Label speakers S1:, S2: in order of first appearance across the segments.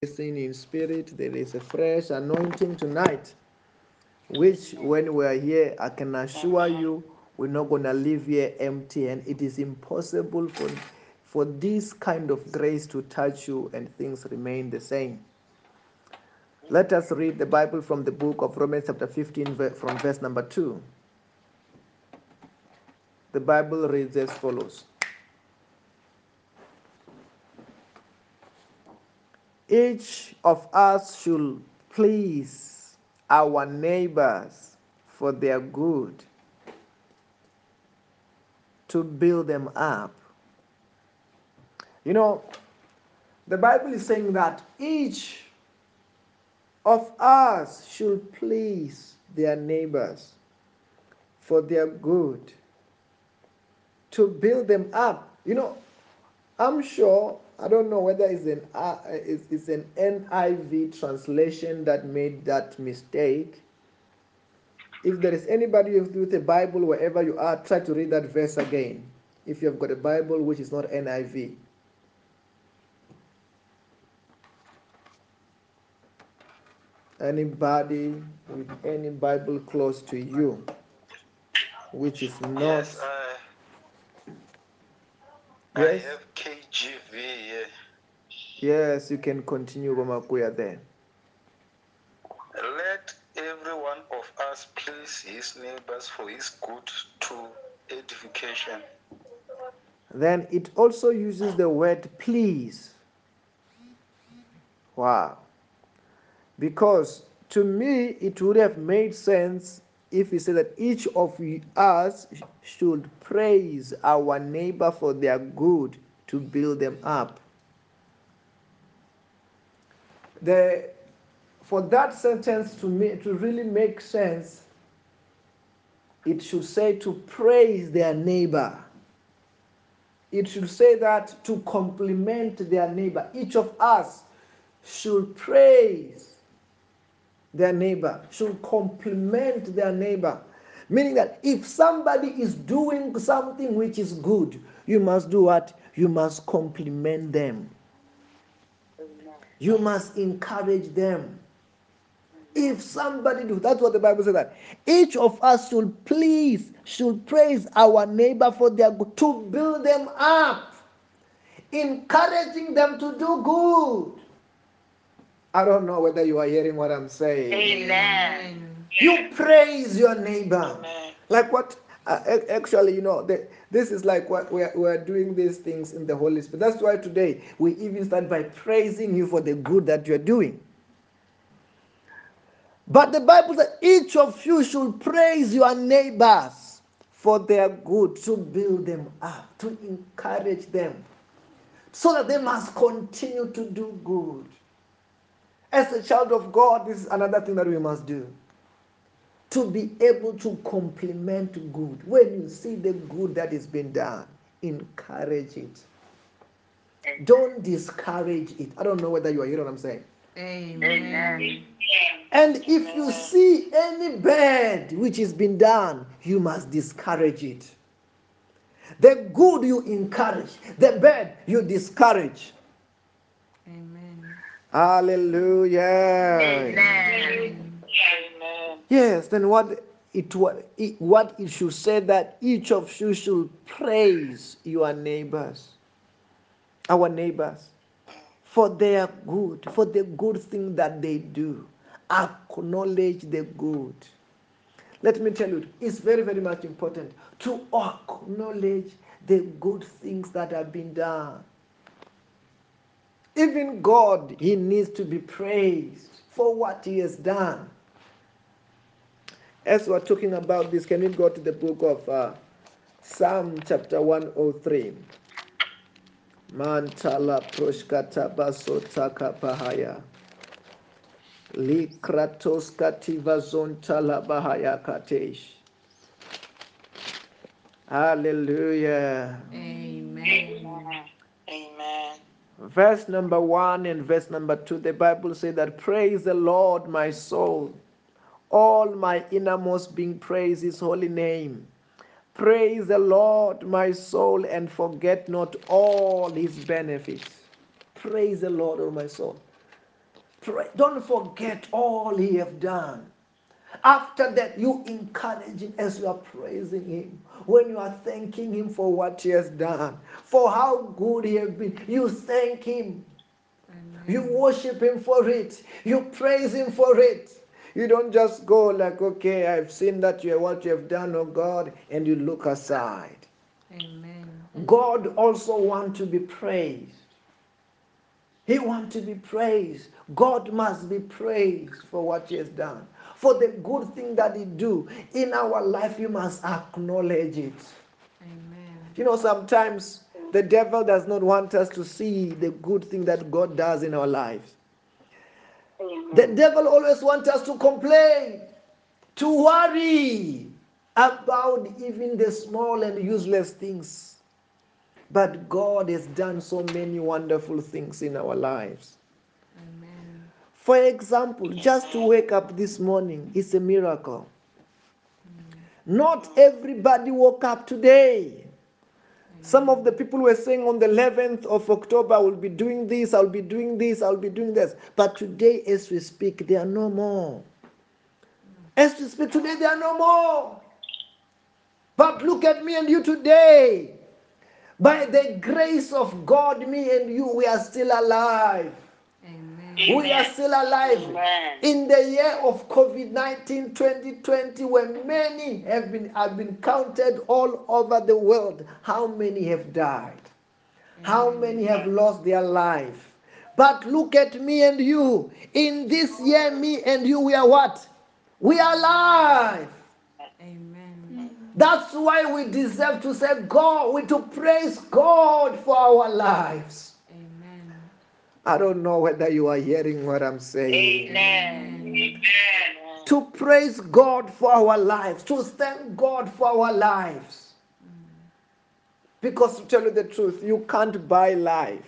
S1: blessing in spirit. There is a fresh anointing tonight, which when we are here, I can assure you, we're not going to leave here empty. And it is impossible for, for this kind of grace to touch you and things remain the same. Let us read the Bible from the book of Romans, chapter 15, from verse number 2. The Bible reads as follows Each of us should please our neighbors for their good, to build them up. You know, the Bible is saying that each of us should please their neighbors for their good, to build them up. You know, I'm sure I don't know whether it's an uh, it's, it's an NIV translation that made that mistake. If there is anybody with a Bible wherever you are, try to read that verse again. If you have got a Bible which is not NIV. Anybody with any Bible close to you, which is not.
S2: Yes, I, I
S1: Yes?
S2: have KJV here.
S1: Yes, you can continue, Gomakuya, then.
S2: Let every one of us please his neighbors for his good to edification.
S1: Then it also uses the word please. Wow. Because to me, it would have made sense if we said that each of us should praise our neighbor for their good to build them up. The, for that sentence to me to really make sense, it should say to praise their neighbor. It should say that to compliment their neighbor. Each of us should praise their neighbor, should compliment their neighbor. Meaning that if somebody is doing something which is good, you must do what? You must compliment them. You must encourage them. If somebody do, that's what the Bible says that each of us should please, should praise our neighbor for their good, to build them up, encouraging them to do good. I don't know whether you are hearing what I'm saying.
S3: Amen.
S1: You praise your neighbor.
S2: Amen.
S1: Like what? Uh, actually, you know, the, this is like what we're, we're doing these things in the Holy Spirit. That's why today we even start by praising you for the good that you're doing. But the Bible says each of you should praise your neighbors for their good, to build them up, to encourage them, so that they must continue to do good. As a child of God, this is another thing that we must do. To be able to complement good. When you see the good that is being done, encourage it. Don't discourage it. I don't know whether you are hearing what I'm saying.
S3: Amen.
S1: And if you see any bad which is been done, you must discourage it. The good you encourage, the bad you discourage. Hallelujah.
S3: Amen.
S2: Amen.
S1: Yes, then what it what it, what it should say that each of you should praise your neighbors, our neighbors, for their good, for the good thing that they do. Acknowledge the good. Let me tell you, it's very, very much important to acknowledge the good things that have been done. Even God, He needs to be praised for what He has done. As we're talking about this, can we go to the book of uh, Psalm chapter 103? Mantala proshkata basota kapahaya. Likratos kativa bahaya katesh. Hallelujah.
S3: Amen.
S1: Verse number one and verse number two, the Bible says that praise the Lord, my soul. All my innermost being praise his holy name. Praise the Lord, my soul, and forget not all his benefits. Praise the Lord, oh my soul. Pray. Don't forget all he have done. After that, you encourage him as you are praising him. When you are thanking him for what he has done, for how good he has been, you thank him.
S3: Amen.
S1: You worship him for it. You praise him for it. You don't just go like, okay, I've seen that you are what you have done, oh God, and you look aside.
S3: Amen.
S1: God also wants to be praised. He wants to be praised. God must be praised for what he has done. For the good thing that he do in our life, you must acknowledge it.
S3: Amen.
S1: You know, sometimes the devil does not want us to see the good thing that God does in our lives. The devil always wants us to complain, to worry about even the small and useless things. But God has done so many wonderful things in our lives. For example, just to wake up this morning is a miracle. Not everybody woke up today. Some of the people were saying on the 11th of October, I will be doing this, I'll be doing this, I'll be doing this. But today, as we speak, there are no more. As we speak today, there are no more. But look at me and you today. By the grace of God, me and you, we are still alive.
S3: Amen.
S1: We are still alive.
S4: Amen.
S1: In the year of COVID 19 2020, when many have been, have been counted all over the world, how many have died? How mm. many have lost their life? But look at me and you. In this year, me and you, we are what? We are alive.
S3: Amen.
S1: That's why we deserve to say God, we to praise God for our lives.
S3: Amen.
S1: I don't know whether you are hearing what I'm saying.
S4: Amen.
S3: Amen.
S1: To praise God for our lives, to thank God for our lives. Because to tell you the truth, you can't buy life.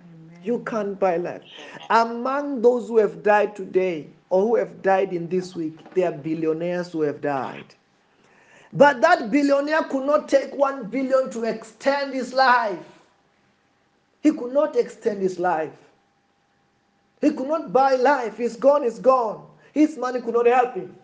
S3: Amen.
S1: You can't buy life. Among those who have died today or who have died in this week, there are billionaires who have died. But that billionaire could not take one billion to extend his life. He could not extend his life. He could not buy life. He's gone, he's gone. His money could not help him.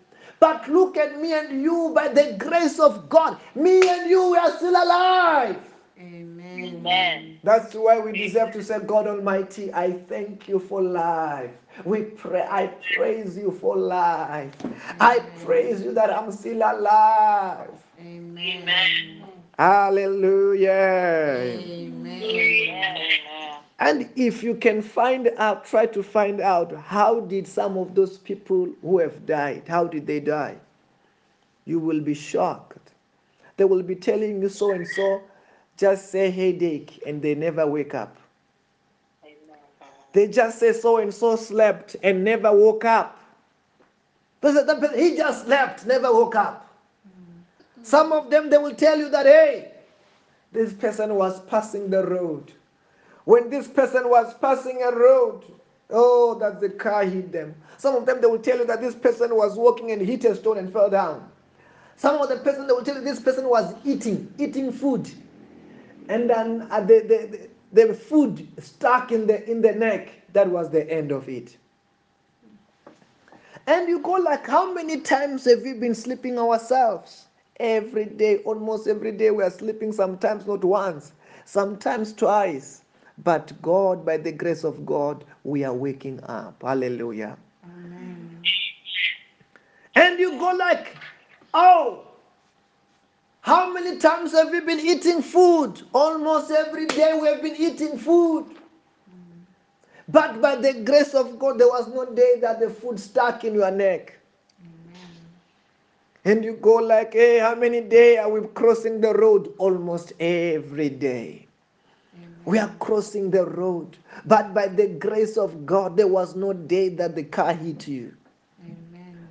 S1: But look at me and you, by the grace of God, me and you, we are still alive.
S3: Amen.
S4: Amen.
S1: That's why we deserve to say, God Almighty, I thank you for life. We pray, I praise you for life. I praise you that I'm still alive.
S3: Amen.
S1: Hallelujah.
S3: Amen.
S1: And if you can find out, try to find out how did some of those people who have died, how did they die? You will be shocked. They will be telling you so and so, just say headache, and they never wake up. They just say so and so slept and never woke up. He just slept, never woke up. Some of them, they will tell you that, hey, this person was passing the road. When this person was passing a road, oh, that the car hit them. Some of them, they will tell you that this person was walking and hit a stone and fell down. Some of the person, they will tell you this person was eating, eating food. And then uh, the, the, the, food stuck in the, in the neck. That was the end of it. And you go like, how many times have we been sleeping ourselves? Every day, almost every day, we are sleeping, sometimes not once, sometimes twice. But God, by the grace of God, we are waking up. Hallelujah.
S3: Amen.
S1: And you go like, oh, how many times have we been eating food? Almost every day we have been eating food. But by the grace of God, there was no day that the food stuck in your neck. And you go like, hey, how many days are we crossing the road? Almost every day. We are crossing the road. But by the grace of God, there was no day that the car hit you.
S3: Amen.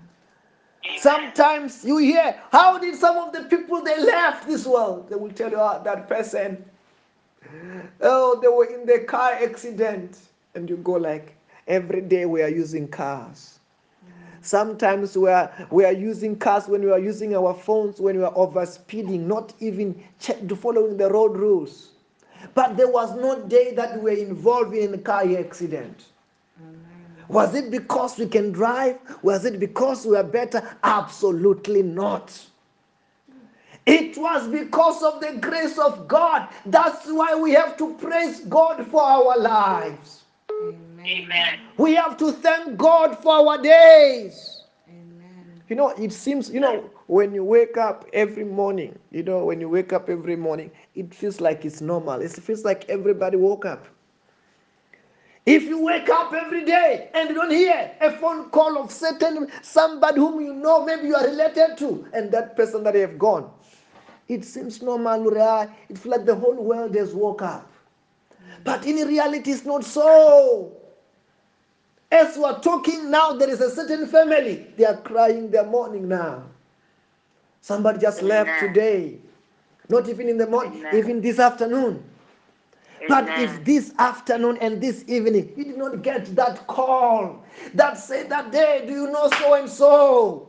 S1: Sometimes you hear, how did some of the people they left this world? They will tell you oh, that person. Oh, they were in the car accident. And you go like, every day we are using cars. Sometimes we are, we are using cars when we are using our phones, when we are over speeding, not even check, following the road rules. But there was no day that we were involved in a car accident. Was it because we can drive? Was it because we are better? Absolutely not. It was because of the grace of God. That's why we have to praise God for our lives.
S3: Amen.
S1: We have to thank God for our days. You know, it seems, you know, when you wake up every morning, you know, when you wake up every morning, it feels like it's normal. It feels like everybody woke up. If you wake up every day and you don't hear a phone call of certain somebody whom you know, maybe you are related to, and that person that you have gone, it seems normal. right? It feels like the whole world has woke up. But in reality, it's not so. As we are talking now, there is a certain family. They are crying, they are mourning now. Somebody just left today. Not even in the morning,
S4: Amen.
S1: even this afternoon. But if this afternoon and this evening you did not get that call that said that day, do you know so and so?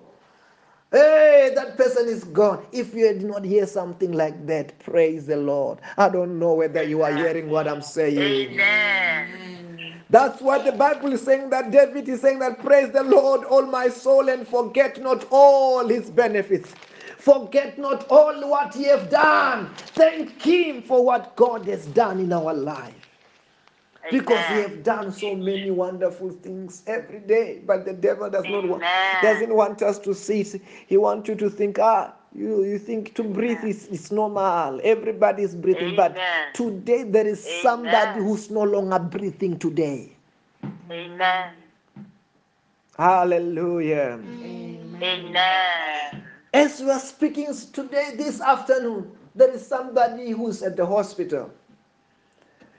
S1: Hey, that person is gone. If you did not hear something like that, praise the Lord. I don't know whether you are hearing what I'm saying.
S4: Amen.
S3: Amen.
S1: That's what the Bible is saying that David is saying that praise the Lord, all my soul, and forget not all his benefits. Forget not all what he have done. Thank him for what God has done in our life. Because he
S4: Amen.
S1: have done so many wonderful things every day, but the devil does not want doesn't want us to see. He wants you to think, ah, you, you think to breathe is, is normal. Everybody is breathing. But today there is somebody who's no longer breathing today.
S4: Amen.
S1: Hallelujah.
S3: Amen.
S4: Amen.
S1: As we are speaking today, this afternoon, there is somebody who's at the hospital.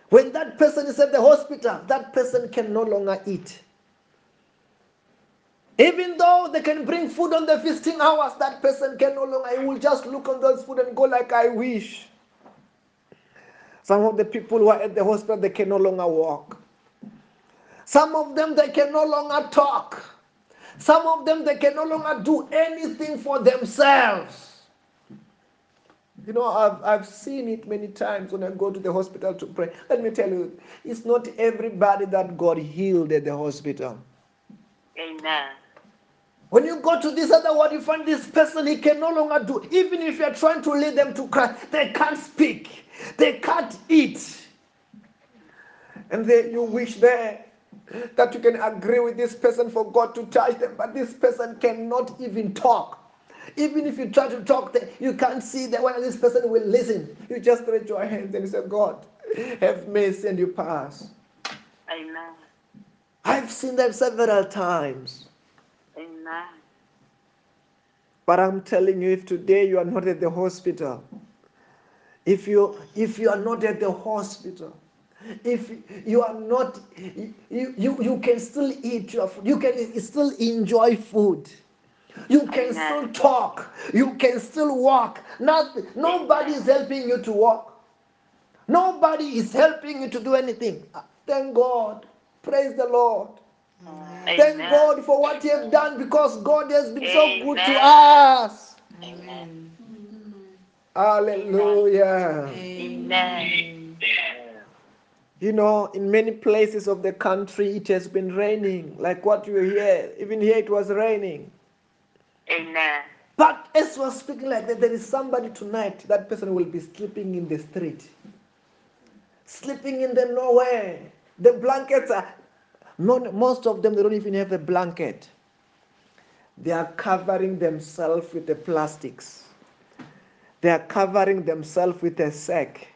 S1: When that person is at the hospital, that person can no longer eat. Even though they can bring food on the feasting hours, that person can no longer. He will just look on those food and go like, I wish. Some of the people who are at the hospital, they can no longer walk. Some of them, they can no longer talk. Some of them, they can no longer do anything for themselves. You know, I've, I've seen it many times when I go to the hospital to pray. Let me tell you, it's not everybody that got healed at the hospital.
S4: Amen.
S1: When you go to this other one, you find this person, he can no longer do. Even if you're trying to lead them to Christ, they can't speak, they can't eat. And then you wish there that you can agree with this person for God to touch them, but this person cannot even talk. Even if you try to talk, you can't see that whether this person will listen. You just raise your hands and you say, God, have mercy, and you pass.
S4: Amen.
S1: I've seen that several times.
S4: Amen.
S1: But I'm telling you, if today you are not at the hospital, if you if you are not at the hospital, if you are not, you, you, you can still eat your food, you can still enjoy food. You can
S4: Amen.
S1: still talk. You can still walk. Nothing, nobody is helping you to walk. Nobody is helping you to do anything. Ah, thank God. Praise the Lord.
S3: Amen.
S1: Thank God for what you have done because God has been so good to us.
S3: Amen.
S1: Hallelujah.
S3: Amen.
S1: You know, in many places of the country, it has been raining, like what you hear. Even here, it was raining.
S4: Amen.
S1: But as we're speaking like that, there is somebody tonight, that person will be sleeping in the street, sleeping in the nowhere. The blankets are, not, most of them, they don't even have a blanket. They are covering themselves with the plastics. They are covering themselves with a sack.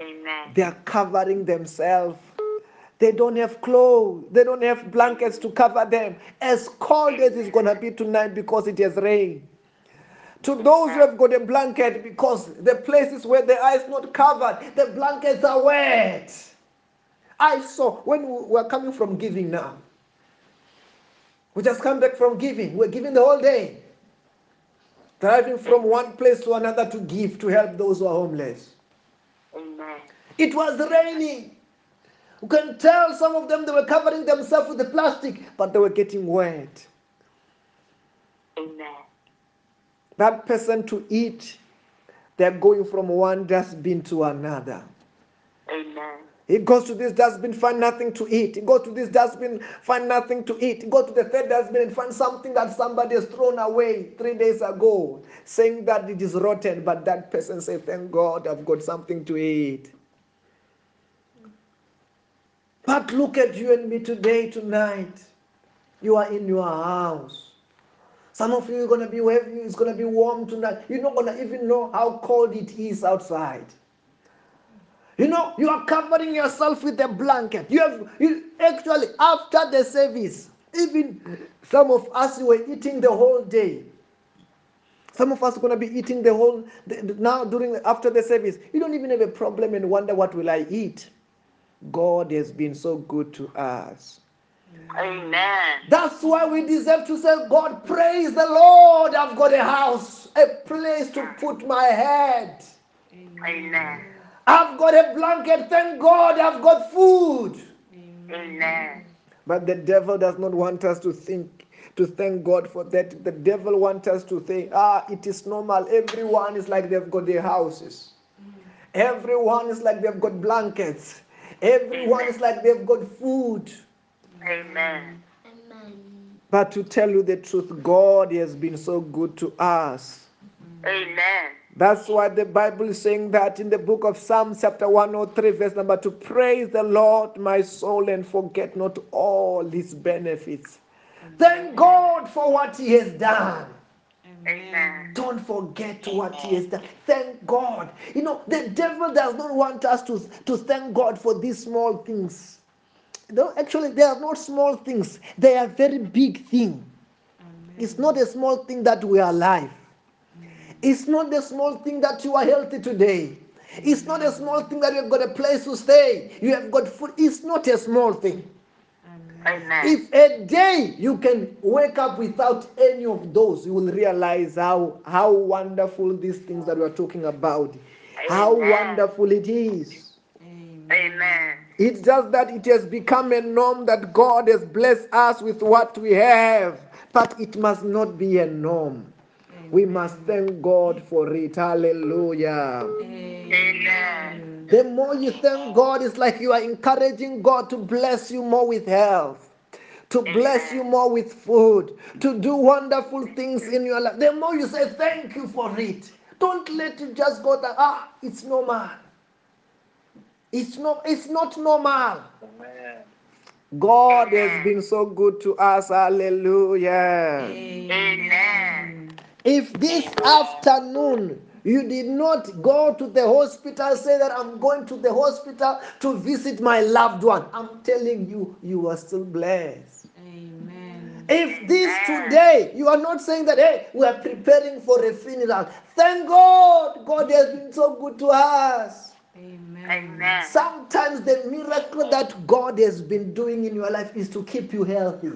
S4: Amen.
S1: They are covering themselves. They don't have clothes. They don't have blankets to cover them. As cold as it's going to be tonight because it has rained. To those who have got a blanket because the places where the ice not covered, the blankets are wet. I saw when we were coming from giving now. We just come back from giving. We're giving the whole day. Driving from one place to another to give to help those who are homeless.
S4: Amen.
S1: It was raining. You can tell some of them they were covering themselves with the plastic, but they were getting wet.
S4: Amen.
S1: That person to eat, they're going from one dustbin to another.
S4: Amen.
S1: He goes to this dustbin, find nothing to eat. He goes to this dustbin, find nothing to eat. He goes to the third dustbin and find something that somebody has thrown away three days ago, saying that it is rotten. But that person says, Thank God I've got something to eat. But look at you and me today, tonight. You are in your house. Some of you are going to be it's going to be warm tonight. You're not going to even know how cold it is outside. You know, you are covering yourself with a blanket. You have you, actually after the service, even some of us were eating the whole day. Some of us are going to be eating the whole the, now during after the service. You don't even have a problem and wonder what will I eat. God has been so good to us.
S4: Amen.
S1: That's why we deserve to say, God, praise the Lord. I've got a house, a place to put my head.
S4: Amen.
S1: I've got a blanket. Thank God I've got food.
S4: Amen.
S1: But the devil does not want us to think, to thank God for that. The devil wants us to think, ah, it is normal. Everyone is like they've got their houses. Everyone is like they've got blankets. Everyone is like they've got food.
S4: Amen.
S1: But to tell you the truth, God has been so good to us.
S4: Amen.
S1: That's why the Bible is saying that in the book of Psalms, chapter 103, verse number 2 Praise the Lord, my soul, and forget not all his benefits. Thank God for what he has done.
S4: Amen.
S1: Don't forget what he has done. Thank God. You know, the devil does not want us to, to thank God for these small things. No, actually, they are not small things, they are very big things. It's not a small thing that we are alive. It's not the small thing that you are healthy today. It's not a small thing that you have got a place to stay. You have got food. It's not a small thing.
S4: Amen.
S1: If a day you can wake up without any of those, you will realize how, how wonderful these things that we are talking about, how wonderful it is.
S4: Amen.
S1: It's just that it has become a norm that God has blessed us with what we have, but it must not be a norm. We must thank God for it. Hallelujah.
S4: Amen.
S1: The more you thank God, it's like you are encouraging God to bless you more with health, to bless you more with food, to do wonderful things in your life. The more you say thank you for it, don't let it just go that ah, it's normal. It's not. It's not normal. God has been so good to us. Hallelujah.
S4: Amen.
S1: If this afternoon you did not go to the hospital, say that I'm going to the hospital to visit my loved one, I'm telling you, you are still blessed.
S3: Amen.
S1: If this today, you are not saying that, hey, we are preparing for a funeral. Thank God, God has been so good to us.
S3: Amen.
S4: Amen.
S1: Sometimes the miracle that God has been doing in your life is to keep you healthy.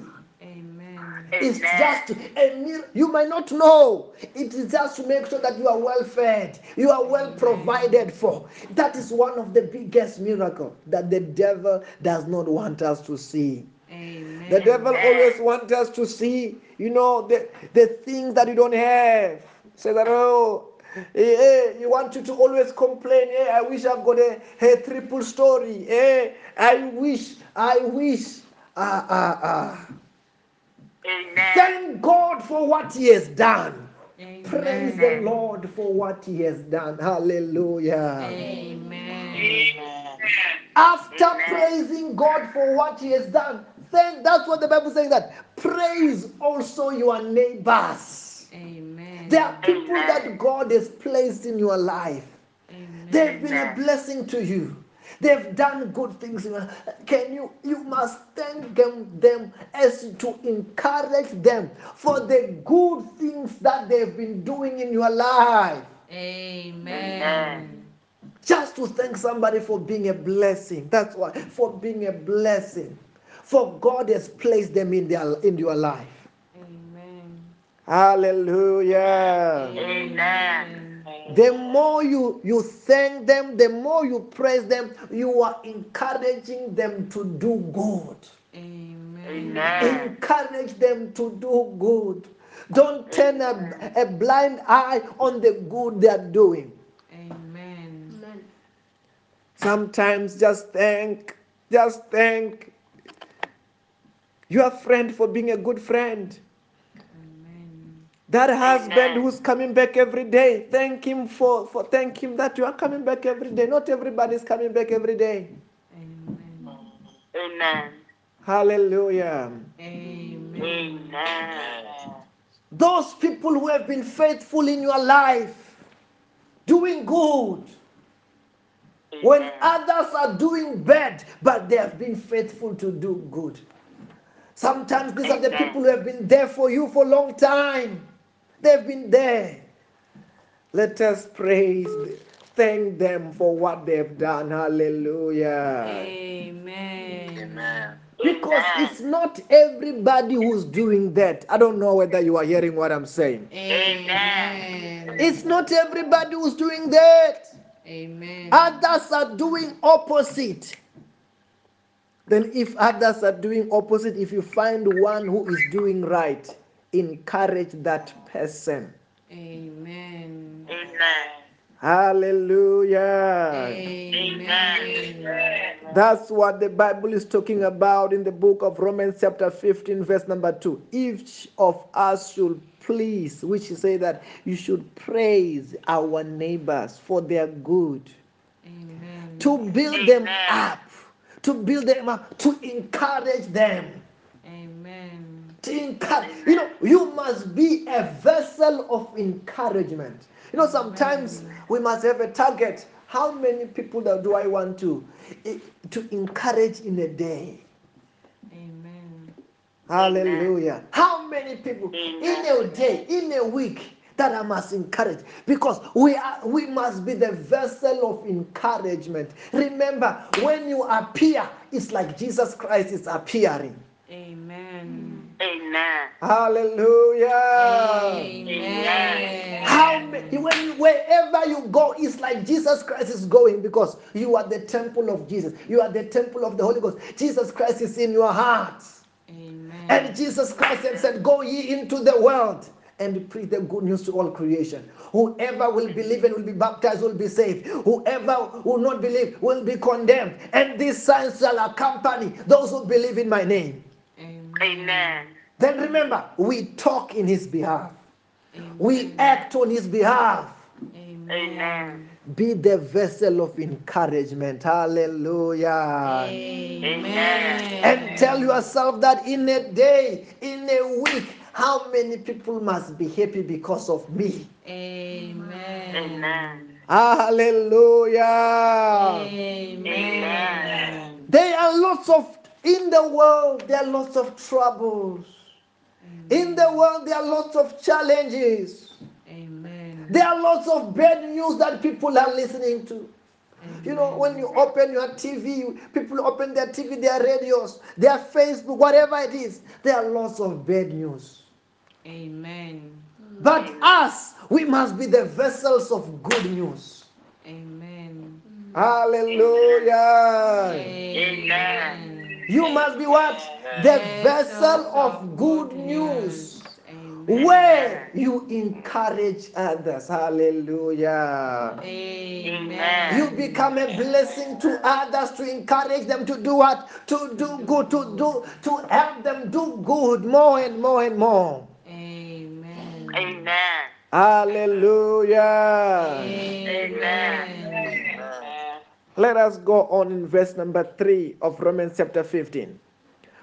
S1: It's just a meal. you might not know. It is just to make sure that you are well fed, you are well provided for. That is one of the biggest miracles that the devil does not want us to see.
S3: Amen.
S1: The devil always wants us to see, you know, the, the things that you don't have. Say that, oh, eh, eh, you want you to always complain. Eh, I wish I've got a, a triple story. Eh, I wish, I wish. Ah, ah, ah.
S4: Amen.
S1: Thank God for what He has done.
S3: Amen.
S1: Praise the Lord for what He has done. Hallelujah.
S3: Amen.
S1: After
S4: Amen.
S1: praising God for what He has done, then that's what the Bible says that praise also your neighbors.
S3: Amen.
S1: There are people
S4: Amen.
S1: that God has placed in your life.
S3: Amen.
S1: They've been a blessing to you. They've done good things. in your life. Can you? You must thank them, them as to encourage them for the good things that they've been doing in your life.
S3: Amen.
S1: Just to thank somebody for being a blessing. That's why for being a blessing. For God has placed them in their in your life.
S3: Amen.
S1: Hallelujah.
S4: Amen.
S1: The more you, you thank them, the more you praise them, you are encouraging them to do good.
S3: Amen.
S4: Amen.
S1: Encourage them to do good. Don't turn a, a blind eye on the good they are doing.
S3: Amen.
S1: Sometimes just thank, just thank your friend for being a good friend.
S3: Amen.
S1: That husband
S4: Amen.
S1: who's coming back every day, thank him for, for thank him that you are coming back every day. Not everybody is coming back every day.
S3: Amen.
S4: Amen.
S1: Hallelujah.
S3: Amen.
S4: Amen.
S1: Those people who have been faithful in your life, doing good, when others are doing bad, but they have been faithful to do good. Sometimes these are the people who have been there for you for a long time. They've been there. Let us praise, thank them for what they've done. Hallelujah.
S3: Amen.
S2: Amen.
S1: Because
S4: Amen.
S1: it's not everybody who's doing that. I don't know whether you are hearing what I'm saying.
S3: Amen.
S1: It's not everybody who's doing that.
S3: Amen.
S1: Others are doing opposite. Then, if others are doing opposite, if you find one who is doing right, encourage that person.
S3: Amen.
S4: Amen.
S1: Hallelujah.
S3: Amen.
S1: That's what the Bible is talking about in the book of Romans, chapter 15, verse number 2. Each of us should please, which is say that you should praise our neighbors for their good.
S3: Amen.
S1: to build them up, to build them up, to encourage them.
S3: Amen.
S1: To encourage, you know, you must be a vessel of encouragement. You know, sometimes we must have a target. How many people do I want to eh, to encourage in a day?
S3: Amen.
S1: Hallelujah. How many people in a day, in a week, that I must encourage? Because we are we must be the vessel of encouragement. Remember, when you appear, it's like Jesus Christ is appearing.
S3: Amen.
S4: Amen.
S1: Hallelujah.
S3: Amen.
S1: How many, when wherever you go, it's like Jesus Christ is going because you are the temple of Jesus. You are the temple of the Holy Ghost. Jesus Christ is in your heart.
S3: Amen.
S1: And Jesus Christ had said, Go ye into the world and preach the good news to all creation. Whoever will believe and will be baptized will be saved. Whoever will not believe will be condemned. And these signs shall accompany those who believe in my name.
S3: Amen.
S4: Amen.
S1: Then remember, we talk in his behalf,
S3: Amen.
S1: we act on his behalf.
S3: Amen.
S1: Be the vessel of encouragement. Hallelujah.
S3: Amen.
S1: And tell yourself that in a day, in a week, how many people must be happy because of me?
S3: Amen.
S4: Amen.
S1: Hallelujah.
S3: Amen.
S1: There are lots of, in the world, there are lots of troubles. In the world, there are lots of challenges.
S3: Amen.
S1: There are lots of bad news that people are listening to. You know, when you open your TV, people open their TV, their radios, their Facebook, whatever it is, there are lots of bad news.
S3: Amen.
S1: But us, we must be the vessels of good news.
S3: Amen.
S1: Hallelujah.
S3: Amen.
S1: You must be what? The vessel of good news. Where you encourage others. Hallelujah.
S3: Amen.
S1: You become a blessing to others to encourage them to do what? To do good, to do to help them do good more and more and more.
S3: Amen.
S4: Amen.
S1: Hallelujah.
S3: Amen.
S1: Let us go on in verse number 3 of Romans chapter 15.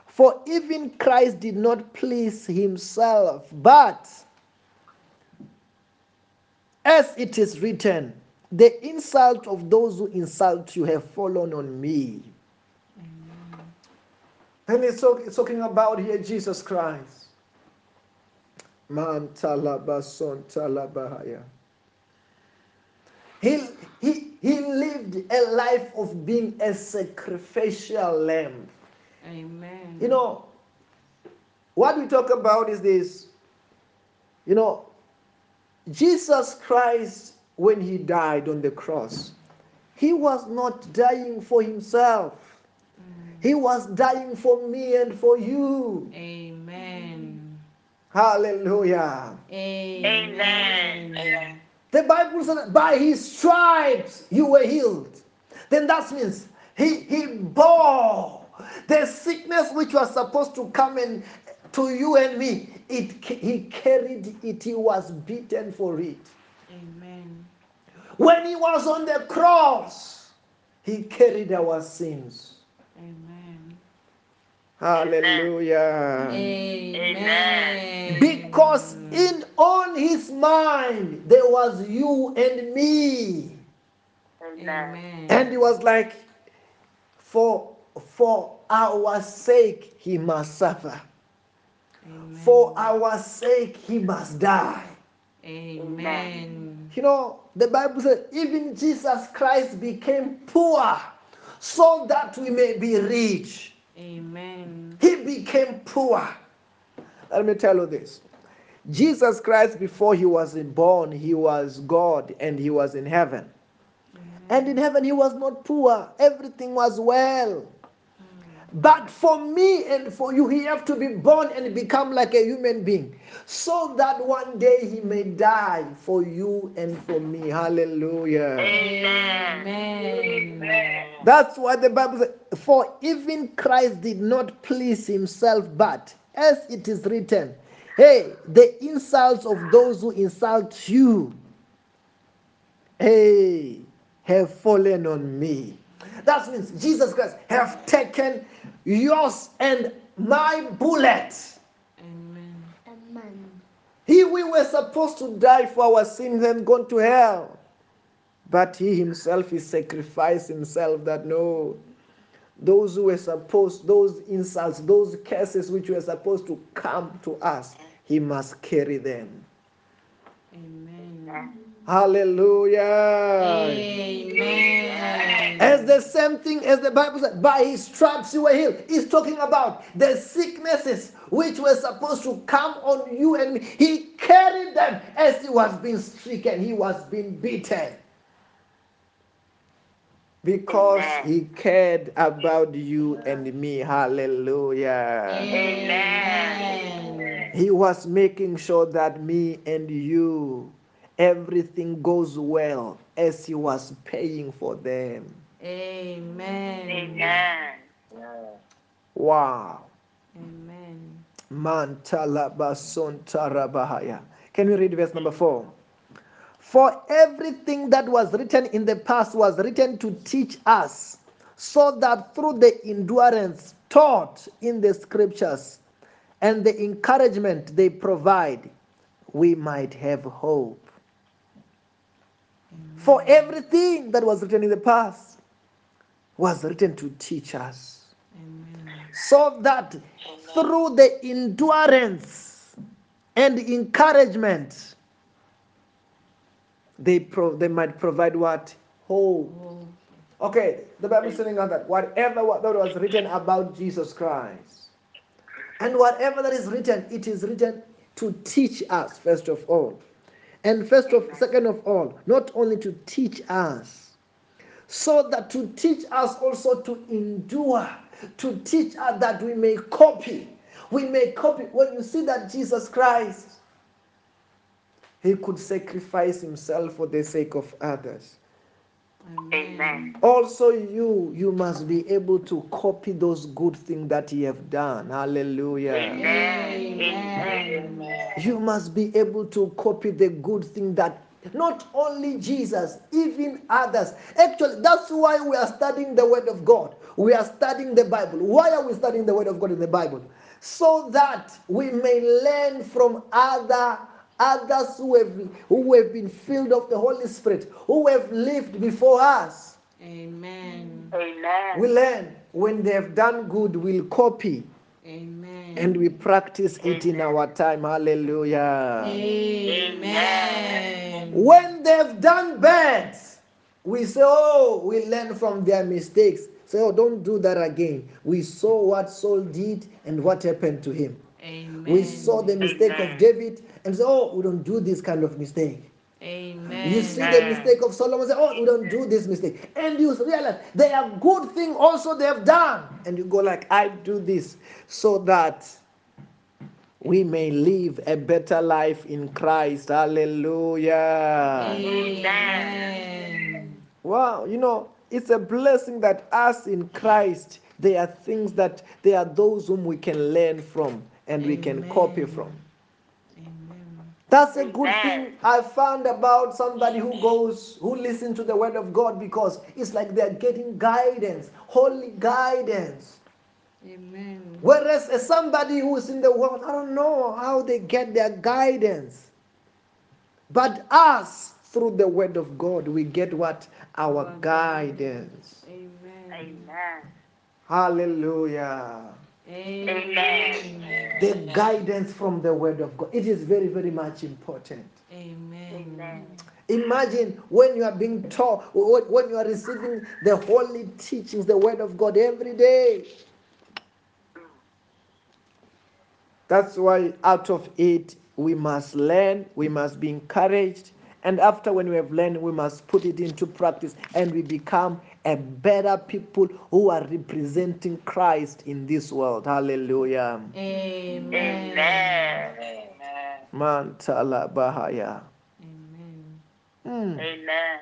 S1: For even Christ did not please himself, but as it is written, the insult of those who insult you have fallen on me. And it's, talk- it's talking about here Jesus Christ. Man talabahaya. He, he, he lived a life of being a sacrificial lamb.
S3: Amen.
S1: You know, what we talk about is this. You know, Jesus Christ, when he died on the cross, he was not dying for himself. He was dying for me and for you.
S3: Amen.
S1: Hallelujah.
S3: Amen.
S1: The Bible says by his stripes you were healed. then that means he, he bore the sickness which was supposed to come in to you and me. It, he carried it, he was beaten for it.
S3: Amen.
S1: When he was on the cross, he carried our sins.
S3: Amen.
S1: Hallelujah.
S3: Amen.
S1: Because in on his mind there was you and me.
S4: Amen.
S3: Amen.
S1: And he was like, for for our sake he must suffer.
S3: Amen.
S1: For our sake he must die.
S3: Amen.
S1: You know, the Bible says even Jesus Christ became poor so that we may be rich.
S3: Amen.
S1: He became poor. Let me tell you this. Jesus Christ, before he was born, he was God and he was in heaven. And in heaven, he was not poor. Everything was well. But for me and for you, he have to be born and become like a human being, so that one day he may die for you and for me. Hallelujah.
S3: Amen.
S1: That's what the Bible says. For even Christ did not please himself, but as it is written, hey, the insults of those who insult you, hey, have fallen on me. That means Jesus Christ have taken yours and my bullet.
S3: Amen.
S1: He we were supposed to die for our sins and gone to hell. But he himself he sacrificed himself that no, those who were supposed, those insults, those curses which were supposed to come to us, he must carry them.
S3: Amen.
S1: Hallelujah.
S3: Amen.
S1: As the same thing as the Bible said, by his stripes you were healed. He's talking about the sicknesses which were supposed to come on you and me. He carried them as he was being stricken, he was being beaten. Because he cared about you and me. Hallelujah.
S3: Amen.
S1: He was making sure that me and you, everything goes well as he was paying for them.
S3: Amen.
S4: Amen.
S1: Wow.
S3: Amen.
S1: Can we read verse number four? For everything that was written in the past was written to teach us, so that through the endurance taught in the scriptures and the encouragement they provide, we might have hope. For everything that was written in the past was written to teach us
S3: Amen.
S1: so that through the endurance and encouragement they pro- they might provide what hope
S3: Oh,
S1: okay the bible is saying that whatever what that was written about jesus christ and whatever that is written it is written to teach us first of all and first of second of all not only to teach us so that to teach us also to endure, to teach us that we may copy. We may copy. When you see that Jesus Christ, he could sacrifice himself for the sake of others.
S4: Amen.
S1: Also, you you must be able to copy those good things that he have done. Hallelujah.
S3: Amen.
S1: You must be able to copy the good thing that not only Jesus, even others. Actually, that's why we are studying the Word of God. We are studying the Bible. Why are we studying the Word of God in the Bible? So that we may learn from other others who have, who have been filled of the Holy Spirit, who have lived before us.
S3: Amen.
S4: Amen.
S1: We learn when they have done good, we'll copy
S3: Amen.
S1: and we practice it in our time. Hallelujah.
S3: Amen.
S1: When they've done bad, we say, Oh, we learn from their mistakes. Say, Oh, don't do that again. We saw what Saul did and what happened to him.
S3: Amen.
S1: We saw the mistake of David and say, Oh, we don't do this kind of mistake.
S3: Amen.
S1: You see the mistake of Solomon, say, Oh, we don't do this mistake. And you realize they are good thing also they have done. And you go like, I do this so that we may live a better life in Christ. Hallelujah.
S3: Amen.
S1: Wow, you know, it's a blessing that us in Christ, there are things that there are those whom we can learn from and we can copy from.
S3: Amen.
S1: That's a good thing I found about somebody who goes, who listens to the word of God because it's like they're getting guidance, holy guidance.
S3: Amen.
S1: Whereas as somebody who is in the world, I don't know how they get their guidance. But us, through the word of God, we get what? Our
S3: Our
S1: guidance.
S3: Amen.
S4: Amen.
S1: Hallelujah.
S3: Amen.
S1: The guidance from the word of God. It is very, very much important.
S3: Amen.
S4: Amen.
S1: Imagine when you are being taught, when when you are receiving the holy teachings, the word of God every day. That's why out of it, we must learn, we must be encouraged. And after when we have learned, we must put it into practice and we become a better people who are representing Christ in this world. Hallelujah.
S3: Amen.
S4: Amen.
S1: Mantala Bahaya.
S3: Amen.
S4: Amen.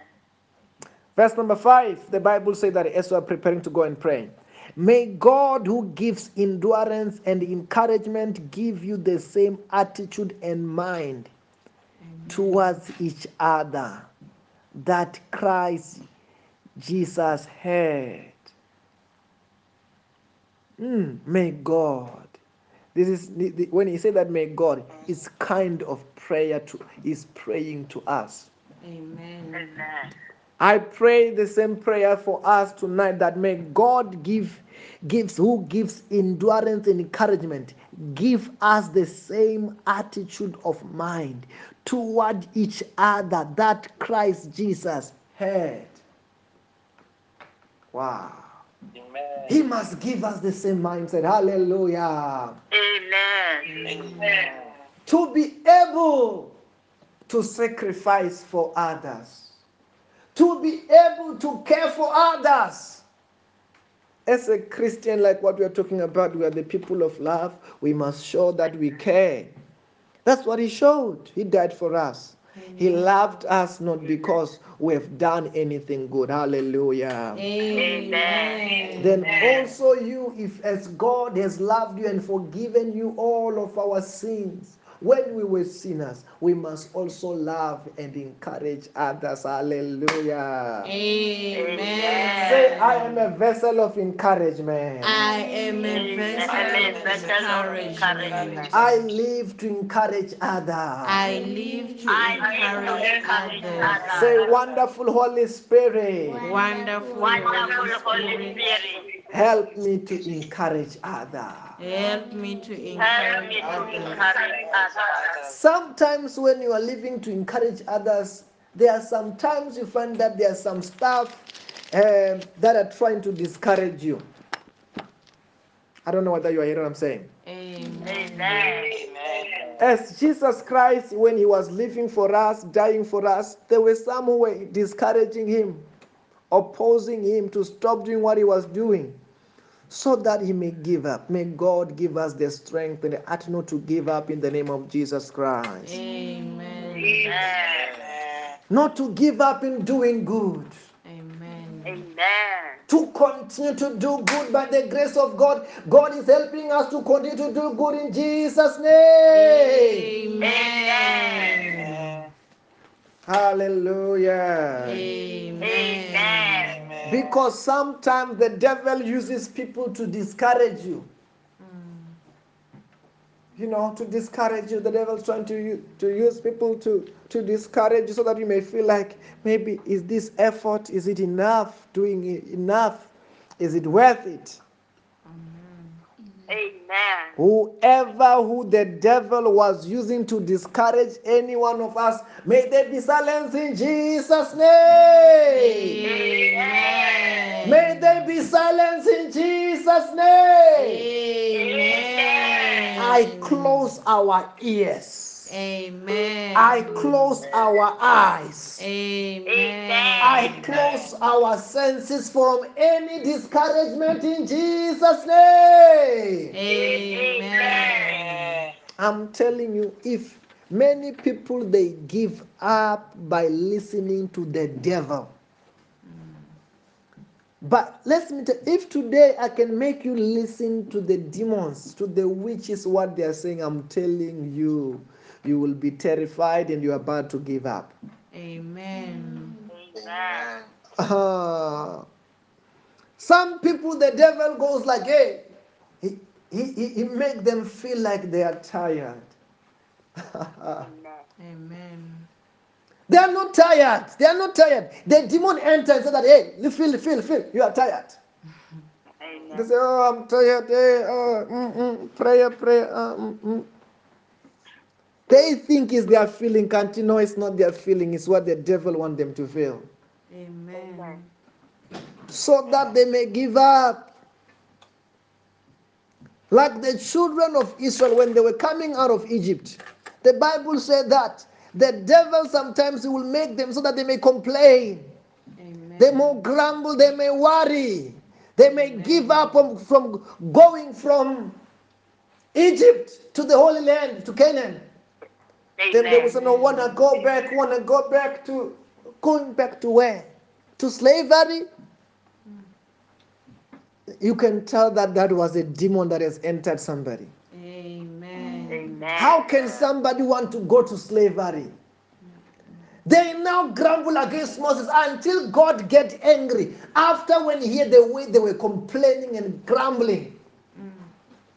S1: Verse number five, the Bible says that as we are preparing to go and pray, may God who gives endurance and encouragement give you the same attitude and mind
S3: Amen.
S1: towards each other that Christ Jesus heard. Mm, may God. This is when he said that may God is kind of prayer to is praying to us.
S3: Amen.
S4: Amen.
S1: I pray the same prayer for us tonight that may God give gives who gives endurance and encouragement give us the same attitude of mind toward each other that Christ Jesus had. Wow. Amen. He must give us the same mindset. Hallelujah.
S4: Amen. Amen.
S1: To be able to sacrifice for others, to be able to care for others. As a Christian, like what we are talking about, we are the people of love. We must show that we care. That's what He showed. He died for us. He loved us not because we have done anything good. Hallelujah.
S3: Amen.
S1: Then also you, if as God has loved you and forgiven you all of our sins, when we were sinners, we must also love and encourage others. Hallelujah.
S3: Amen.
S1: Say, I am a vessel of encouragement.
S3: I am a vessel
S4: I am a
S3: of
S4: vessel of
S3: encouragement.
S4: encouragement.
S1: I live to encourage others.
S3: I live to
S4: I live to
S3: encourage
S4: encourage
S3: others.
S4: others.
S1: Say, wonderful Holy Spirit,
S3: Wonderful
S4: Wonderful
S3: Holy
S4: Holy
S3: Spirit,
S4: Spirit,
S1: help me to encourage others.
S3: Help me to
S4: help me
S3: encourage
S4: to encourage others.
S1: Sometimes when you are living to encourage others, there are sometimes you find that there are some stuff um, that are trying to discourage you. I don't know whether you are hearing what I'm saying.
S3: Amen.
S4: Amen.
S1: As Jesus Christ, when he was living for us, dying for us, there were some who were discouraging him, opposing him to stop doing what he was doing, so that he may give up. May God give us the strength and the heart not to give up in the name of Jesus Christ.
S3: Amen.
S4: Amen.
S1: Not to give up in doing good.
S3: Amen.
S4: Amen.
S1: to continue to do good by the grace of God. God is helping us to continue to do good in Jesus' name.
S3: Amen.
S1: Hallelujah.
S3: Amen.
S4: Amen.
S1: Because sometimes the devil uses people to discourage you. You know, to discourage you. The devil's trying to to use people to, to discourage you so that you may feel like maybe is this effort, is it enough? Doing it enough? Is it worth it?
S4: Amen.
S1: Whoever who the devil was using to discourage any one of us, may they be silenced in Jesus' name.
S3: Amen.
S1: May they be silenced in Jesus' name.
S3: Amen.
S1: I close our ears.
S3: Amen.
S1: I close our eyes.
S3: Amen.
S1: I close our senses from any discouragement in Jesus' name.
S3: Amen.
S1: I'm telling you, if many people they give up by listening to the devil, But let me tell if today I can make you listen to the demons, to the witches, what they are saying, I'm telling you, you will be terrified and you're about to give up.
S3: Amen.
S4: Amen.
S1: Ah. some people, the devil goes like, hey, he, he, he, he make them feel like they are tired.
S4: Amen.
S3: Amen.
S1: they are not tired. They are not tired. The demon enters and says that, hey, you feel, feel, feel, you are tired. They say, oh, I'm tired. Hey, oh, mm, mm, prayer, prayer. Uh, mm, mm. They think it's their feeling. Can't you know it's not their feeling? It's what the devil want them to feel.
S3: Amen.
S1: so that they may give up. Like the children of Israel when they were coming out of Egypt, the Bible said that the devil sometimes will make them so that they may complain,
S3: Amen.
S1: they may grumble, they may worry, they may give up from, from going from Egypt to the Holy Land, to Canaan. Then there was say, No, wanna go back, wanna go back to going back to where? To slavery? Mm. You can tell that that was a demon that has entered somebody.
S3: Amen.
S4: Amen.
S1: How can somebody want to go to slavery? They now grumble against Moses until God get angry. After when he hear the way they were complaining and grumbling, mm.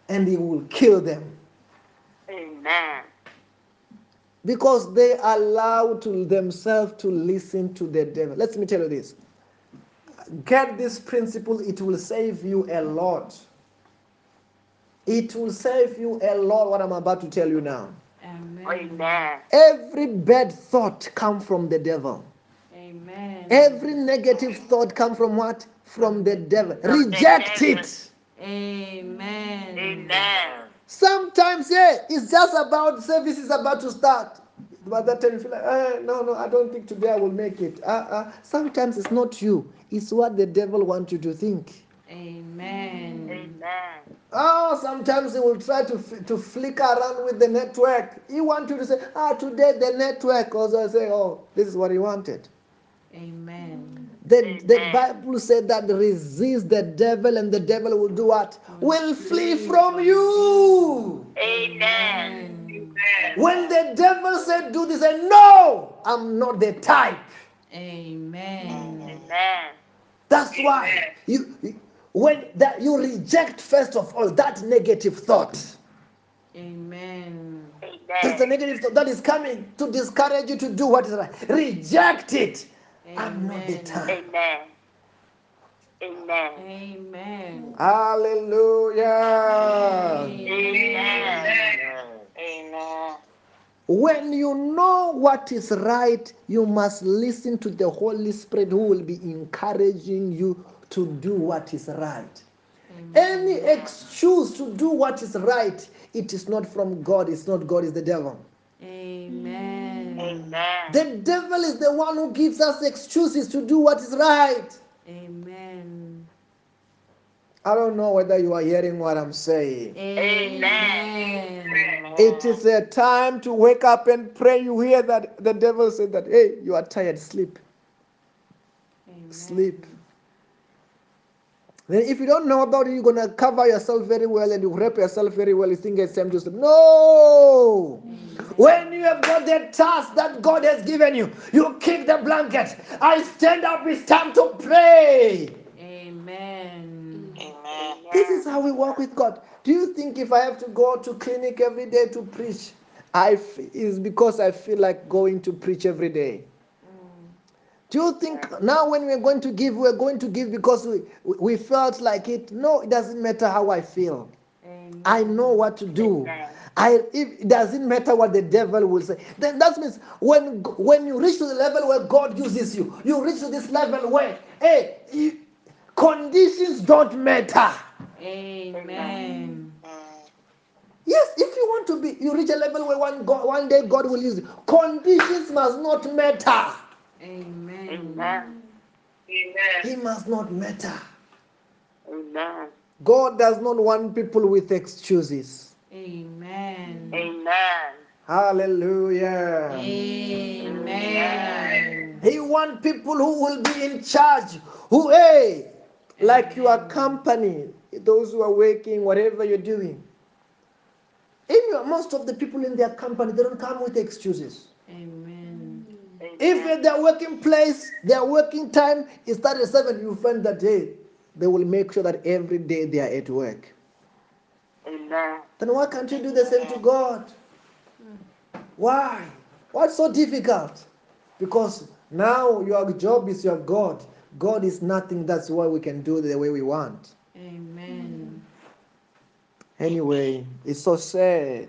S1: and he will kill them
S4: Amen.
S1: Because they allow to themselves to listen to the devil. Let me tell you this. Get this principle, it will save you a lot. It will save you a lot what I'm about to tell you now.
S3: Amen.
S4: Amen.
S1: Every bad thought come from the devil.
S3: Amen.
S1: Every negative thought come from what? From the devil.
S4: From the
S1: Reject
S4: devil.
S1: it.
S3: Amen.
S4: Amen.
S1: Sometimes, yeah, it's just about service is about to start. By that time, you feel like, eh, no, no, I don't think today I will make it. Uh, uh, sometimes it's not you. It's what the devil wants you to think.
S3: Amen.
S4: Amen.
S1: Oh, sometimes he will try to, to flicker around with the network. He wants you to say, ah, today the network. Also, I say, oh, this is what he wanted.
S3: Amen.
S1: The, the Bible said that resist the devil and the devil will do what? Will flee from you.
S4: Amen.
S1: When the devil said do this, say, no, I'm not the type.
S3: Amen.
S4: Amen.
S1: That's why you you- when that you reject first of all that negative thought.
S3: Amen.
S1: That's the negative thought that is coming to discourage you to do what is right. Reject it. I'm not the
S3: Amen.
S4: Amen. Amen.
S3: Amen.
S1: Hallelujah.
S4: Amen. Amen.
S1: When you know what is right, you must listen to the Holy Spirit who will be encouraging you to do what is right. Any excuse to do what is right, it is not from God, it's not God, it's the devil.
S3: Amen.
S4: Amen.
S1: The devil is the one who gives us excuses to do what is right.
S3: Amen.
S1: I don't know whether you are hearing what I'm saying.
S3: Amen.
S1: It is a time to wake up and pray. You hear that the devil said that, hey, you are tired, sleep. Sleep. Then if you don't know about it, you're gonna cover yourself very well and you wrap yourself very well. You think it's time to sleep. No. Mm-hmm. When you have got that task that God has given you, you kick the blanket. I stand up. It's time to pray.
S3: Amen.
S4: Amen.
S1: This is how we work with God. Do you think if I have to go to clinic every day to preach, I f- is because I feel like going to preach every day? Do you think now when we're going to give, we're going to give because we, we felt like it? No, it doesn't matter how I feel.
S3: Amen.
S1: I know what to do.
S4: Amen.
S1: I if it doesn't matter what the devil will say. Then that means when when you reach to the level where God uses you, you reach to this level where hey, you- conditions don't matter.
S3: Amen.
S1: Yes, if you want to be, you reach a level where one God, one day God will use you. Conditions must not matter.
S3: Amen.
S4: Amen.
S1: He must not matter.
S4: Amen.
S1: God does not want people with excuses.
S3: Amen.
S4: Amen.
S1: Hallelujah.
S3: Amen.
S1: He wants people who will be in charge. Who, hey, like your company, those who are working, whatever you're doing. In your, most of the people in their company, they don't come with excuses.
S3: Amen.
S1: If at their working place, their working time is 37, you find that day they will make sure that every day they are at work.
S4: Amen.
S1: Then why can't you do the same to God? Why? What's so difficult? Because now your job is your God. God is nothing. That's why we can do the way we want.
S3: Amen.
S1: Anyway, it's so sad.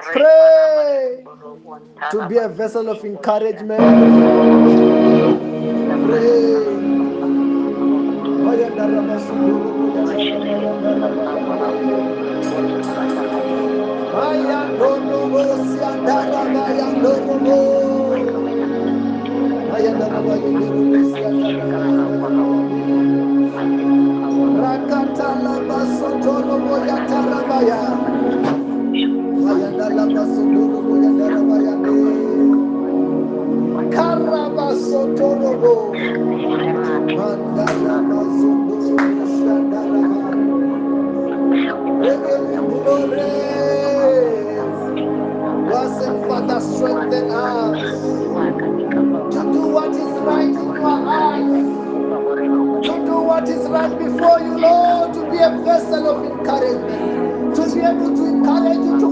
S1: Pray to be a vessel of encouragement. Pray. Mayandaraba sontoro boshandalaba Mayandoro bosyandaraba yandoro. Mayandaraba yandoro bosyandaraba Rakatalaba sontoro boyatarabaya. Mayandalaba sontoro boyandaraba yande. Karaba sontoro bo. Mandalaba sontoro bosyandaraba. We give you Father, us to do what is right in eyes, to do what is right before you, Lord, to be a vessel of encouragement, to be able to encourage you, to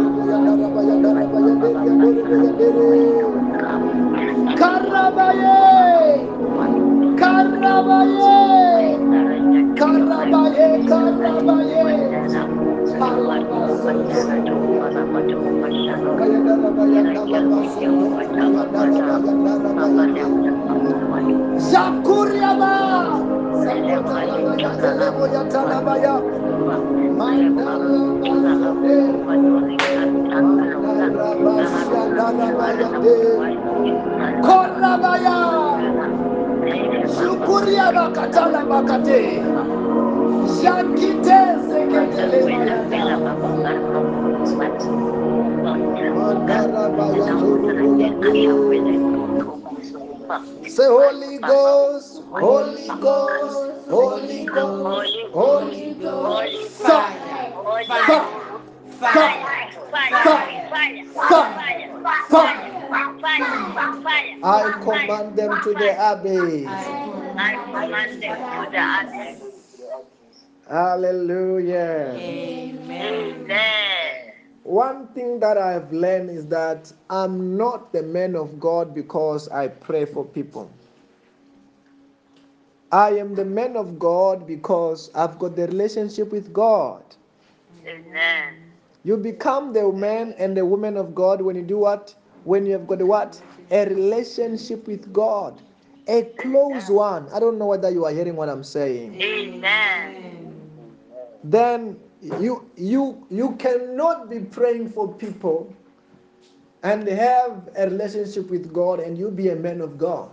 S1: Yandelebo Yatalabaya, Korabaya, Shukuriaba Katala Bakate, Shakite Seketele Say Holy I command them to the abyss.
S4: I command them to the others.
S1: Hallelujah.
S3: Amen.
S4: Amen.
S1: One thing that I've learned is that I'm not the man of God because I pray for people. I am the man of God because I've got the relationship with God.
S4: Amen.
S1: You become the man and the woman of God when you do what? When you have got a what? A relationship with God. A close one. I don't know whether you are hearing what I'm saying.
S4: Amen.
S1: Then you you you cannot be praying for people and have a relationship with God and you be a man of God.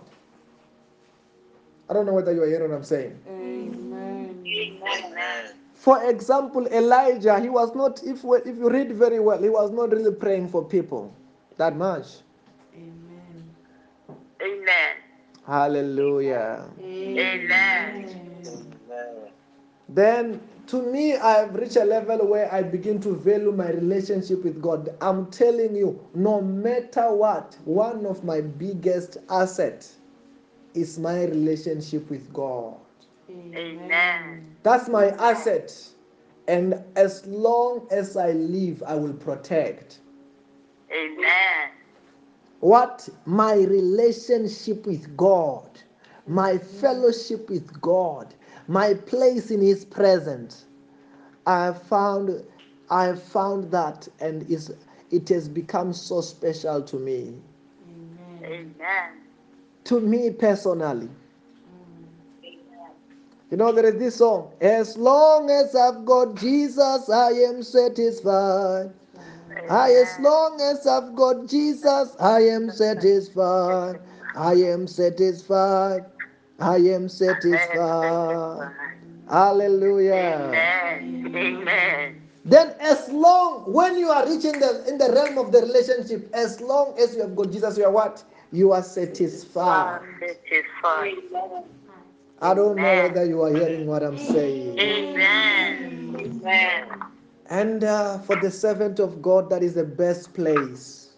S1: I don't know whether you are hearing what I'm saying.
S3: Amen.
S4: Amen.
S1: For example, Elijah, he was not, if, if you read very well, he was not really praying for people that much.
S3: Amen.
S4: Amen.
S1: Hallelujah.
S3: Amen.
S1: Then, to me, I've reached a level where I begin to value my relationship with God. I'm telling you, no matter what, one of my biggest assets is my relationship with God.
S4: Amen.
S1: That's my asset. And as long as I live, I will protect.
S4: Amen.
S1: What my relationship with God, my fellowship with God, my place in His presence. I found, I found that, and is it has become so special to me,
S3: Amen.
S4: Amen.
S1: to me personally. You know, there is this song. As long as I've got Jesus, I am satisfied. I, as long as I've got Jesus, I am satisfied. I am satisfied. I am satisfied. Hallelujah.
S4: Amen. Amen.
S1: Then, as long when you are reaching the in the realm of the relationship, as long as you have got Jesus, you are what? You are satisfied.
S4: Satisfied.
S1: I don't know whether you are hearing what I'm saying.
S4: Amen. Amen.
S1: And uh, for the servant of God, that is the best place.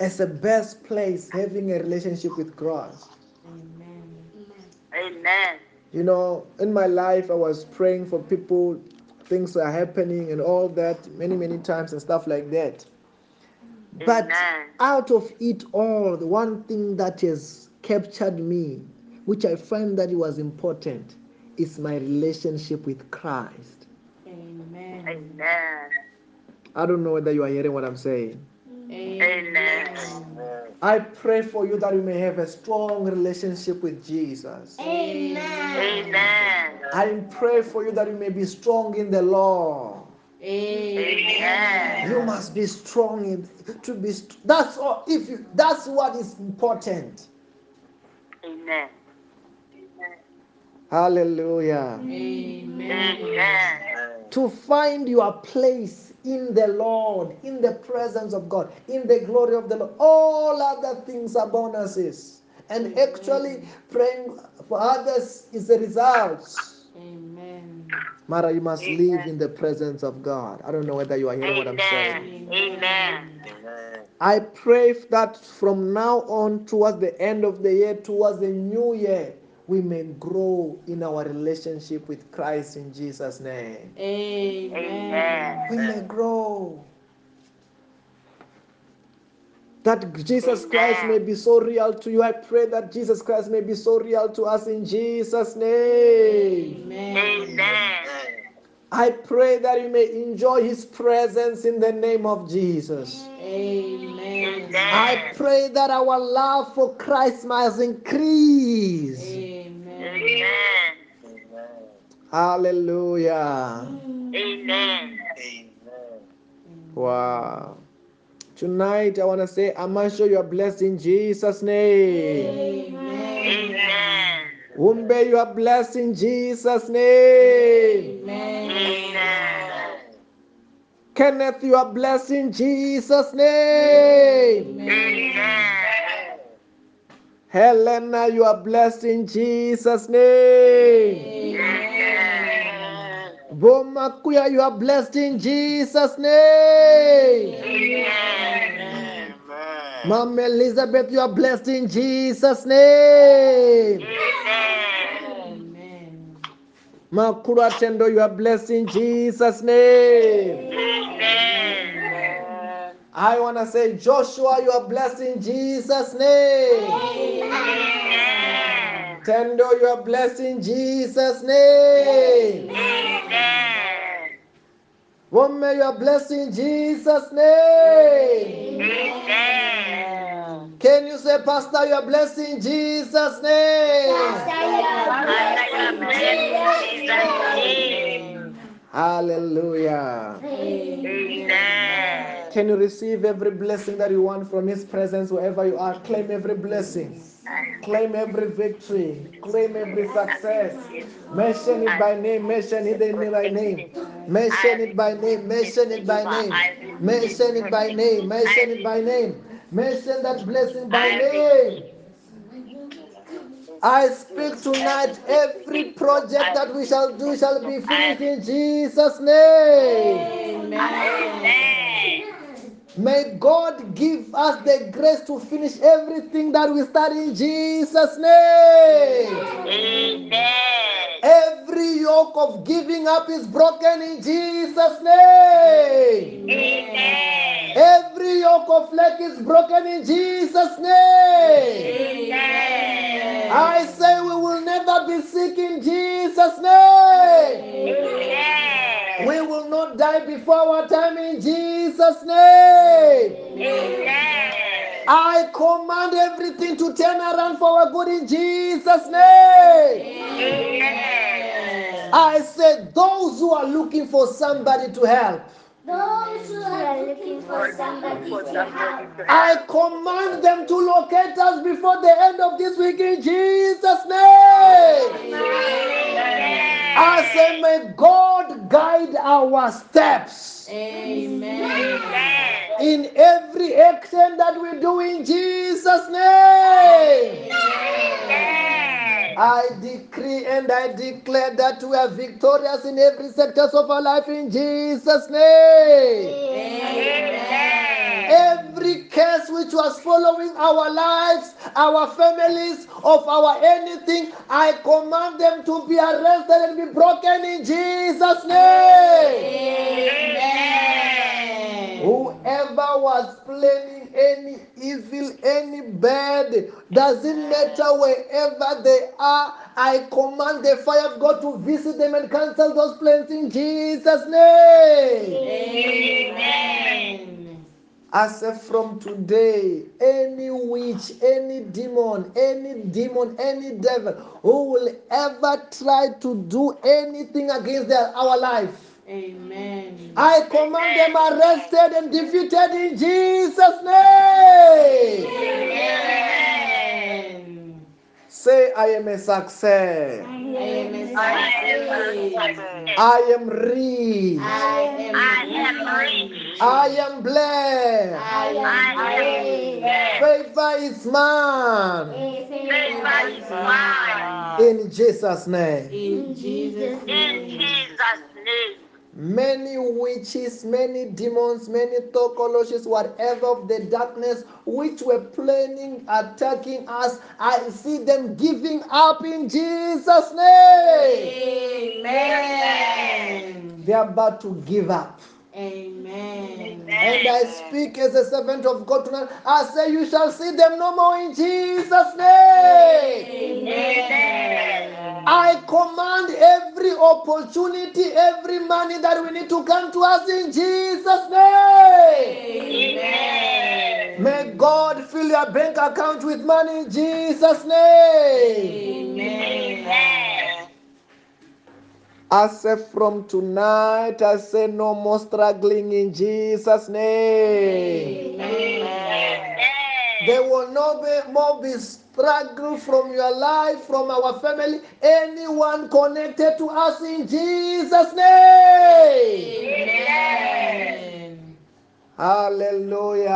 S1: It's the best place having a relationship with Christ.
S3: Amen.
S4: Amen.
S1: You know, in my life, I was praying for people, things are happening and all that many, many times and stuff like that. But out of it all, the one thing that has captured me, which I find that it was important, is my relationship with Christ.
S3: Amen.
S4: Amen.
S1: I don't know whether you are hearing what I'm saying.
S3: Amen.
S1: I pray for you that you may have a strong relationship with Jesus.
S4: Amen.
S1: I pray for you that you may be strong in the Lord.
S4: Amen.
S1: You must be strong in to be. That's all. If you, that's what is important.
S4: Amen.
S1: Hallelujah.
S3: Amen.
S4: Amen.
S1: To find your place in the Lord, in the presence of God, in the glory of the Lord. All other things are bonuses. And actually, praying for others is the results.
S3: Amen.
S1: Mara, you must
S4: Amen.
S1: live in the presence of God. I don't know whether you are hearing what I'm saying.
S4: Amen. Amen.
S1: I pray that from now on, towards the end of the year, towards the new year, we may grow in our relationship with Christ in Jesus' name.
S3: Amen.
S1: We may grow. That Jesus Christ may be so real to you. I pray that Jesus Christ may be so real to us in Jesus' name.
S3: Amen.
S4: Amen.
S1: I pray that you may enjoy His presence in the name of Jesus.
S3: Amen.
S1: I pray that our love for Christ must increase.
S3: Amen.
S1: Hallelujah.
S4: Amen.
S1: Wow. Tonight, I want to say, I must show you are blessed in Jesus' name.
S3: Amen.
S4: Amen.
S1: Umbe, you are blessed in Jesus' name.
S3: Amen.
S4: Amen.
S1: Kenneth, you are blessed in Jesus' name.
S4: Amen.
S1: Helena, you are blessed in Jesus' name.
S4: Amen.
S1: Bomakuya, you are blessed in Jesus' name.
S4: Amen.
S1: Mom Elizabeth, you are blessed in Jesus' name.
S4: Amen.
S1: Makura Tendo, you are blessed in Jesus' name.
S4: Amen.
S1: I want to say, Joshua, you are blessed in Jesus' name.
S4: Amen.
S1: Tendo, you are blessed in Jesus' name.
S4: Amen.
S1: Woman, you are blessed in Jesus' name.
S4: Amen.
S1: Can you say, Pastor, you are blessed in Jesus' name? Hallelujah.
S4: Amen.
S1: Can you receive every blessing that you want from His presence wherever you are? Claim every blessing. Claim every victory. Claim every success. Mention it by name. Mention it by name. Mention it by name. Mention it by name. Mention it by name. Mention it by name. Mention that blessing by name. I speak tonight, every project that we shall do shall be finished in Jesus' name.
S3: Amen.
S1: May God give us the grace to finish everything that we start in Jesus' name.
S4: Amen.
S1: Every yoke of giving up is broken in Jesus' name.
S4: Amen.
S1: Every yoke of lack is broken in Jesus' name.
S4: Amen.
S1: I say we will never be sick in Jesus' name.
S4: Amen.
S1: We will not die before our time in Jesus' name.
S4: Amen.
S1: I command everything to turn around for our good in Jesus' name.
S4: Amen.
S1: I said, those who are looking for somebody to help,
S5: Those who are looking for somebody to help.
S1: I command them to locate us before the end of this week in Jesus' name. I say, may God guide our steps
S3: Amen.
S1: in every action that we do in Jesus' name. I decree and I declare that we are victorious in every sectors of our life in Jesus' name. Every curse which was following our lives, our families, of our anything, I command them to be arrested and be broken in Jesus' name. Whoever was planning any evil, any bad, doesn't matter wherever they are, I command the fire of God to visit them and cancel those plans in Jesus' name.
S3: Amen.
S1: I say from today, any witch, any demon, any demon, any devil who will ever try to do anything against their, our life,
S3: Amen.
S1: I command them arrested and defeated in Jesus' name.
S3: Amen.
S1: Say, I am a success.
S3: I am a
S4: I
S3: success.
S1: I am rich.
S3: I am
S4: rich.
S1: I am blessed.
S3: I am.
S1: Favor is mine.
S4: Favor is mine.
S1: In Jesus' name.
S3: In Jesus'
S4: In. Jesus' name.
S1: Many witches, many demons, many tokoloshes, whatever of the darkness which were planning attacking us, I see them giving up in Jesus' name.
S3: Amen.
S1: They are about to give up.
S3: Amen.
S1: And I speak as a servant of God tonight. I say, You shall see them no more in Jesus' name.
S3: Amen.
S1: I command every opportunity, every money that we need to come to us in Jesus' name.
S3: Amen.
S1: May God fill your bank account with money in Jesus' name.
S3: Amen.
S1: I say from tonight, I say no more struggling in Jesus' name.
S3: Amen.
S1: There will no be more be struggle from your life, from our family, anyone connected to us in Jesus' name.
S3: Amen.
S1: Hallelujah.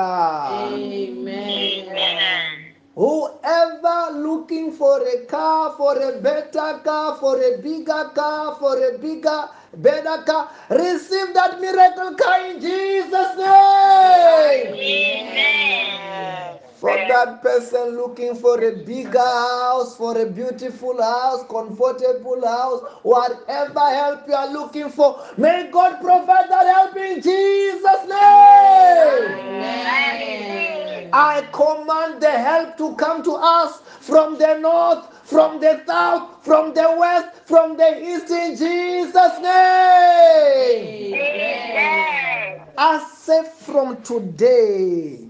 S3: Amen.
S1: Whoever looking for a car, for a better car, for a bigger car, for a bigger, better car, receive that miracle car in Jesus' name. Amen. For that person looking for a bigger house, for a beautiful house, comfortable house, whatever help you are looking for, may God provide that help in Jesus' name.
S3: Amen.
S1: I command the help to come to us from the north, from the south, from the west, from the east in Jesus' name.
S3: Amen.
S1: I say from today,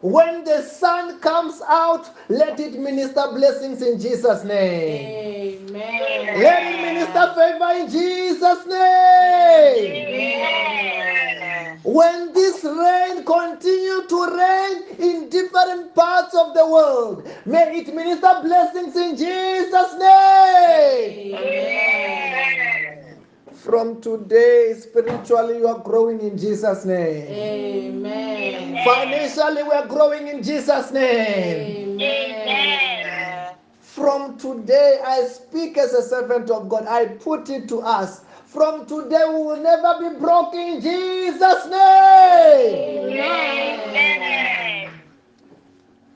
S1: when the sun comes out, let it minister blessings in Jesus' name.
S3: Amen.
S1: Let it minister favor in Jesus' name.
S3: Amen.
S1: When this rain continue to rain in different parts of the world, may it minister blessings in Jesus' name.
S3: Amen.
S1: From today, spiritually, you are growing in Jesus' name.
S3: Amen.
S1: Financially, we are growing in Jesus' name.
S3: Amen.
S1: From today, I speak as a servant of God. I put it to us. From today, we will never be broke in Jesus' name. Amen.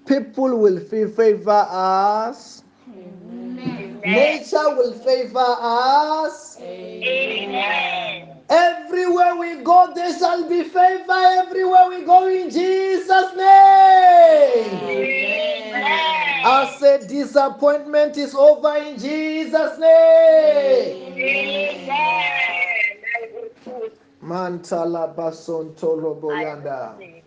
S1: People will feel favor us. Amen. Nature will favor us.
S4: Amen.
S1: Everywhere we go, there shall be favor. Everywhere we go, in Jesus' name. I said, disappointment is over in Jesus' name. Mantala bason tolo boyanda.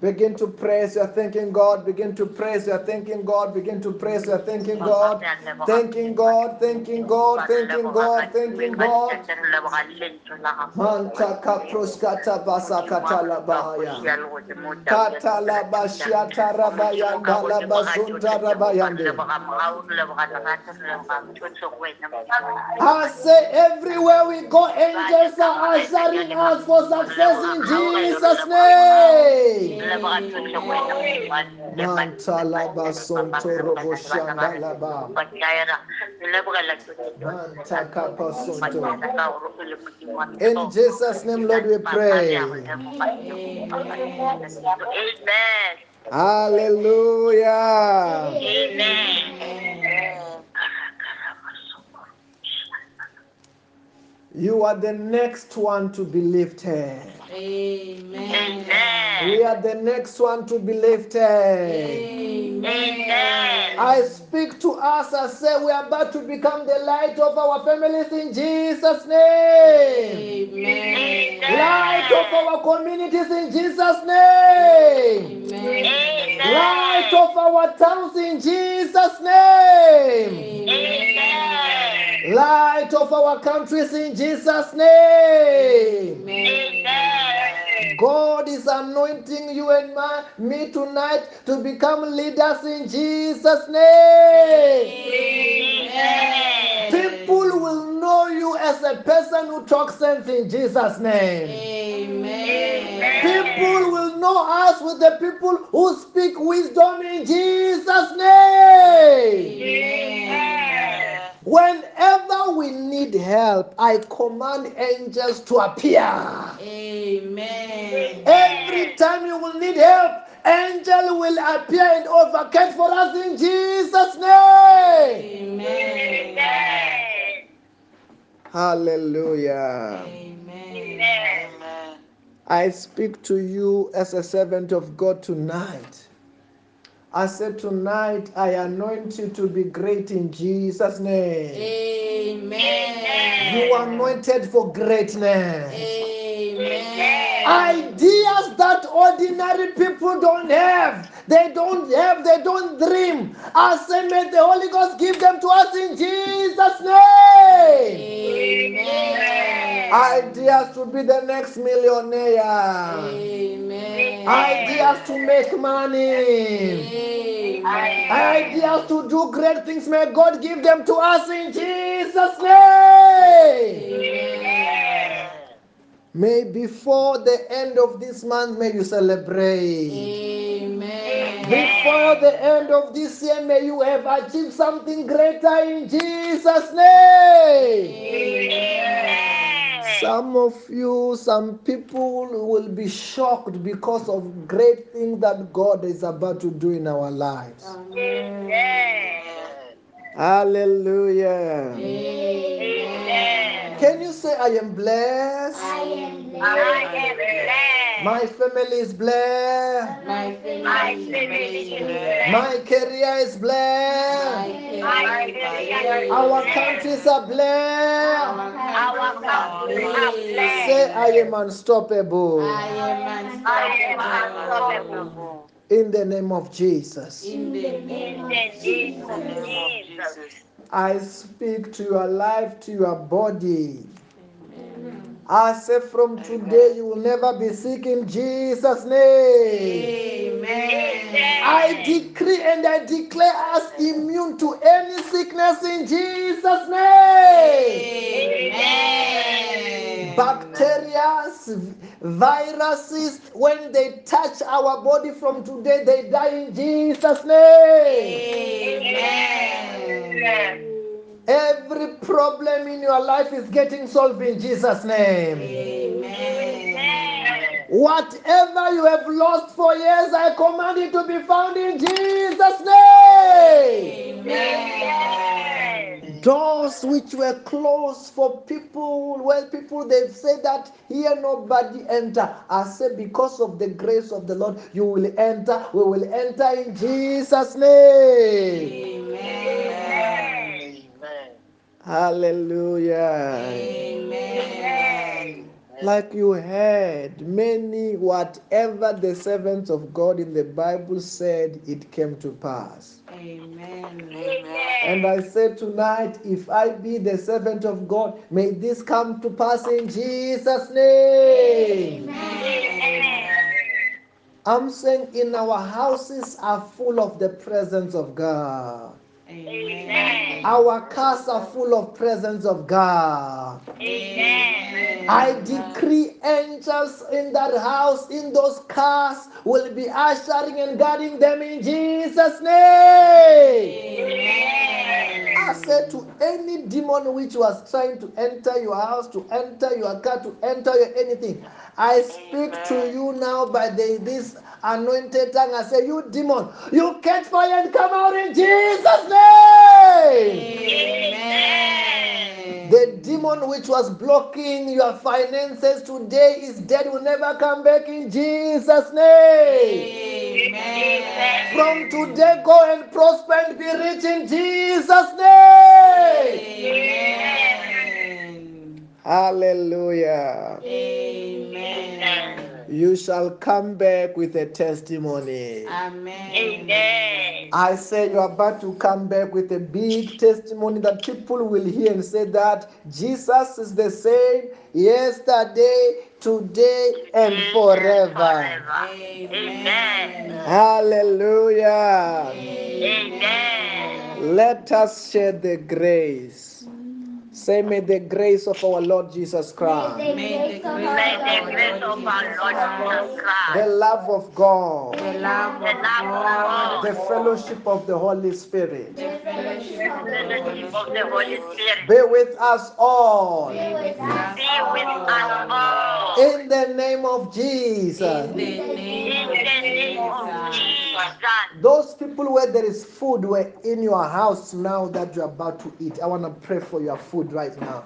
S1: Begin to praise, you're thanking God. Begin to praise, you're thanking God. Begin to praise, you're thanking God. Thanking God, thanking God, thanking God, thanking God. Manta kaproskata basa katala bahaya. Katala bashiata rabayanda la bazunta rabayande. I say everywhere we go, angels are ushering us for success in Jesus' name. Mantala basonto robo shanda laba. Manta kapasonto. In Jesus' name, Lord, we pray.
S4: Amen.
S1: Hallelujah.
S4: Amen.
S1: You are the next one to be lifted.
S3: Amen.
S1: We are the next one to be lifted.
S3: Amen.
S1: I speak to us, I say we are about to become the light of our families in Jesus' name.
S3: Amen.
S1: Light of our communities in Jesus' name.
S3: Amen.
S1: Light of our towns in Jesus' name.
S3: Amen.
S1: Light of our countries in Jesus' name.
S3: Amen.
S1: God is anointing you and my, me tonight to become leaders in Jesus' name.
S3: Amen.
S1: People will know you as a person who talks sense in Jesus' name.
S3: Amen.
S1: People will know us with the people who speak wisdom in Jesus' name.
S3: Amen.
S1: Whenever we need help, I command angels to appear.
S3: Amen.
S1: Every time you will need help, angel will appear and advocate for us in Jesus' name.
S3: Amen.
S1: Hallelujah.
S3: Amen.
S1: I speak to you as a servant of God tonight. I said tonight, I anoint you to be great in Jesus' name.
S3: Amen.
S1: You are anointed for greatness.
S3: Amen.
S1: Ideas that ordinary people don't have. They don't have, they don't dream. I say, may the Holy Ghost give them to us in Jesus' name.
S3: Amen.
S1: Ideas to be the next millionaire.
S3: Amen.
S1: Ideas to make money.
S3: Amen.
S1: Ideas to do great things. May God give them to us in Jesus' name.
S3: Amen.
S1: May before the end of this month, may you celebrate.
S3: Amen.
S1: Before the end of this year, may you have achieved something greater in Jesus' name. Amen. Some of you, some people will be shocked because of great things that God is about to do in our lives. Hallelujah.
S3: Amen.
S1: Can you say, I am blessed?
S5: I am
S1: My family is blessed.
S3: My family is blessed.
S1: My career is blessed.
S3: My career is
S1: Our
S3: blessed.
S1: countries are blessed.
S3: Our country is
S1: Say, I am unstoppable.
S3: I am unstoppable.
S1: In the name of Jesus.
S3: In the name of Jesus.
S1: I speak to your life, to your body. I say from today you will never be sick in Jesus' name.
S3: Amen.
S1: I decree and I declare us immune to any sickness in Jesus' name.
S3: Amen.
S1: Bacteria, viruses, when they touch our body from today, they die in Jesus' name.
S3: Amen.
S1: Every problem in your life is getting solved in Jesus' name.
S3: Amen.
S1: Whatever you have lost for years, I command it to be found in Jesus' name.
S3: Amen.
S1: Doors which were closed for people, well, people they've said that here nobody enter. I say because of the grace of the Lord, you will enter. We will enter in Jesus' name.
S3: Amen.
S2: Amen.
S1: Hallelujah.
S3: Amen.
S1: Like you heard, many, whatever the servants of God in the Bible said, it came to pass.
S3: Amen.
S1: And I say tonight, if I be the servant of God, may this come to pass in Jesus' name. Amen. I'm saying in our houses are full of the presence of God.
S3: Amen.
S1: Our cars are full of presence of God. I decree angels in that house, in those cars, will be ushering and guarding them in Jesus' name. I said to any demon which was trying to enter your house, to enter your car, to enter your anything, I speak to you now by the, this anointed tongue. I say, You demon, you catch fire and come out in Jesus' name. Amen. The demon which was blocking your finances today is dead, will never come back in Jesus' name. Amen. From today, go and prosper and be rich in Jesus' name. Amen. Hallelujah. You shall come back with a testimony.
S3: Amen. Amen.
S1: I say you're about to come back with a big testimony that people will hear and say that Jesus is the same yesterday, today, and mm, forever.
S3: Amen.
S1: Hallelujah.
S3: Amen.
S1: Let us share the grace. Say, may the grace of our Lord Jesus Christ,
S3: May the grace of our Lord Jesus Christ,
S1: the love of God,
S3: the love of God,
S1: the fellowship of the Holy Spirit
S3: the fellowship of the
S4: Holy Spirit
S1: be with us all.
S3: be with us
S4: be with us
S3: all.
S4: all.
S1: In the name of Jesus.
S3: In the name
S4: the name of
S3: of Jesus.
S1: Those people where there is food were in your house now that you're about to eat. I want to pray for your food right now.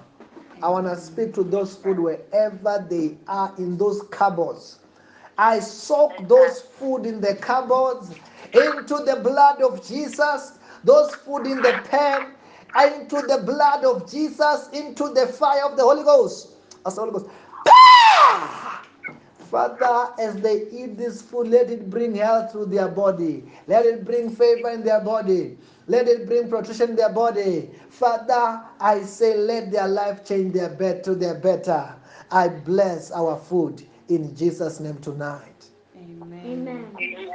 S1: I want to speak to those food wherever they are in those cupboards. I soak those food in the cupboards into the blood of Jesus. Those food in the pan into the blood of Jesus, into the fire of the Holy Ghost. As the Holy Ghost. Father, as they eat this food, let it bring health to their body. Let it bring favor in their body. Let it bring protection in their body. Father, I say, let their life change their bed to their better. I bless our food in Jesus' name tonight.
S3: Amen.
S4: Amen.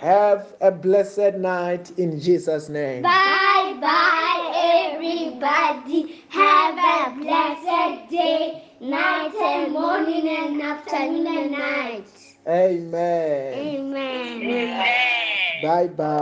S1: Have a blessed night in Jesus' name.
S5: Bye bye, everybody. Have a blessed day, night and morning and afternoon and night.
S1: Amen.
S5: Amen.
S4: Amen.
S1: Bye bye.